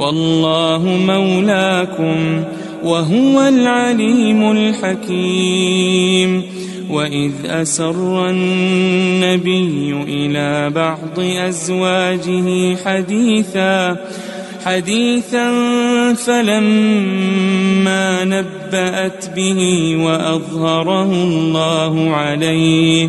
والله مولاكم وهو العليم الحكيم. وإذ أسر النبي إلى بعض أزواجه حديثا حديثا فلما نبأت به وأظهره الله عليه.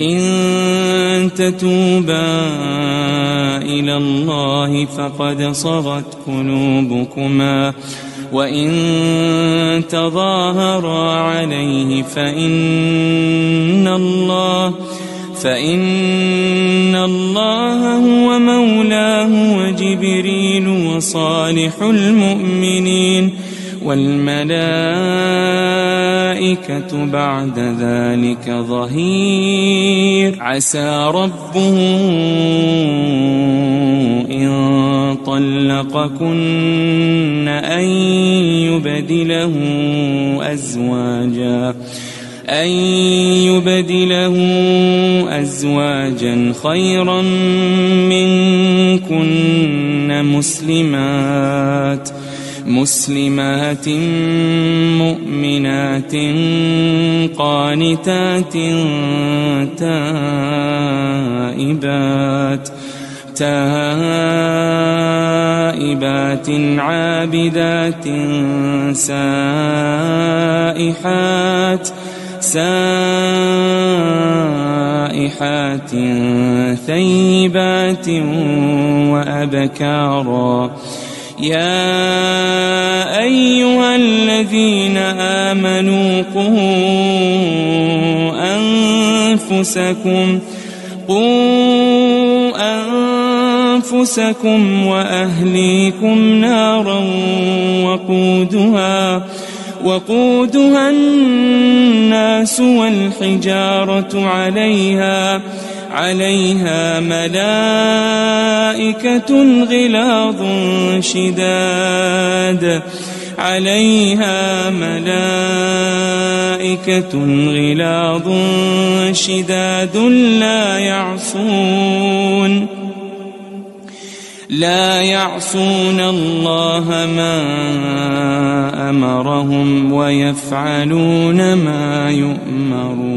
إن تتوبا إلى الله فقد صغت قلوبكما وإن تظاهرا عليه فإن الله فإن الله هو مولاه وجبريل وصالح المؤمنين والملائكة بعد ذلك ظهير. عسى ربه إن طلقكن أن يبدله أزواجا أن يبدله أزواجا خيرا منكن مسلمات. مسلمات مؤمنات قانتات تائبات تائبات عابدات سائحات سائحات ثيبات وأبكارا يا أيها الذين آمنوا قوا أنفسكم قوا أنفسكم وأهليكم نارا وقودها وقودها الناس والحجارة عليها. عليها ملائكة غلاظ شداد. عليها ملائكة غلاظ شداد لا يعصون. لا يعصون الله ما أمرهم ويفعلون ما يؤمرون.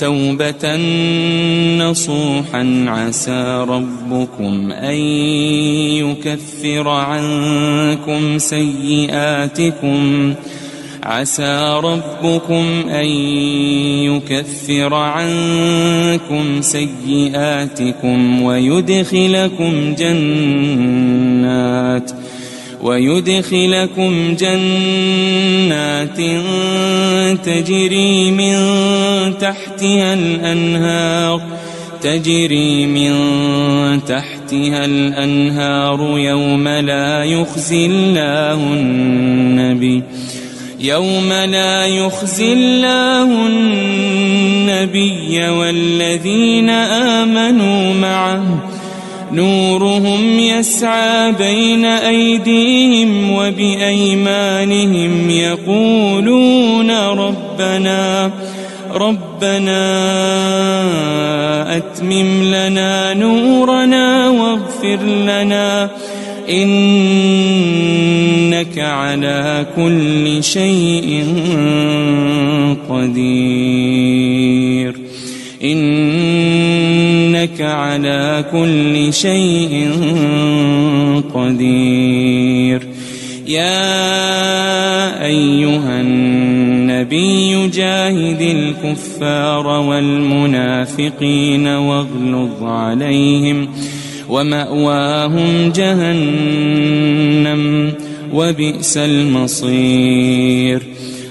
توبة نصوحا عسى ربكم أن يكفر عنكم سيئاتكم. عسى ربكم أن يكفر عنكم سيئاتكم ويدخلكم جنات. ويدخلكم جنات تجري من تحتها الأنهار تجري من تحتها الأنهار يوم لا يخزي الله النبي يوم لا يخزي الله النبي والذين آمنوا معه نورهم يسعى بين أيديهم وبأيمانهم يقولون ربنا ربنا أتمم لنا نورنا واغفر لنا إنك على كل شيء قدير. إنك على كل شيء قدير. يا أيها النبي جاهد الكفار والمنافقين واغلظ عليهم ومأواهم جهنم وبئس المصير.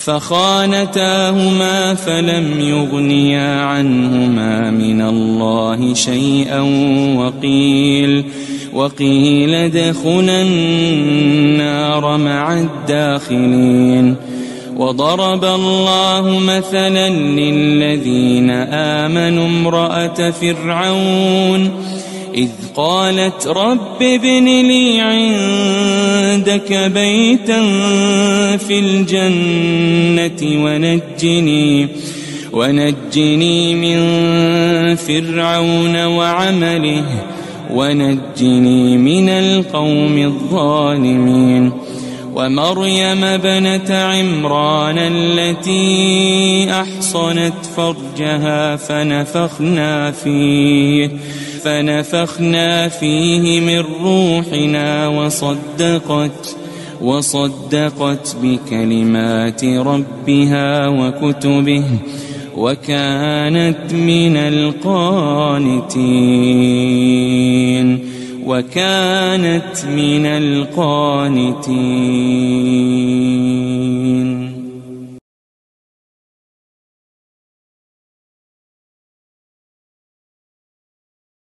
فخانتاهما فلم يغنيا عنهما من الله شيئا وقيل وقيل ادخلا النار مع الداخلين. وضرب الله مثلا للذين آمنوا امرأة فرعون إذ قالت رب ابن لي عندك بيتا في الجنة ونجني ونجني من فرعون وعمله ونجني من القوم الظالمين. ومريم ابنة عمران التي أحصنت فرجها فنفخنا فيه. فنفخنا فيه من روحنا وصدقت وصدقت بكلمات ربها وكتبه وكانت من القانتين وكانت من القانتين.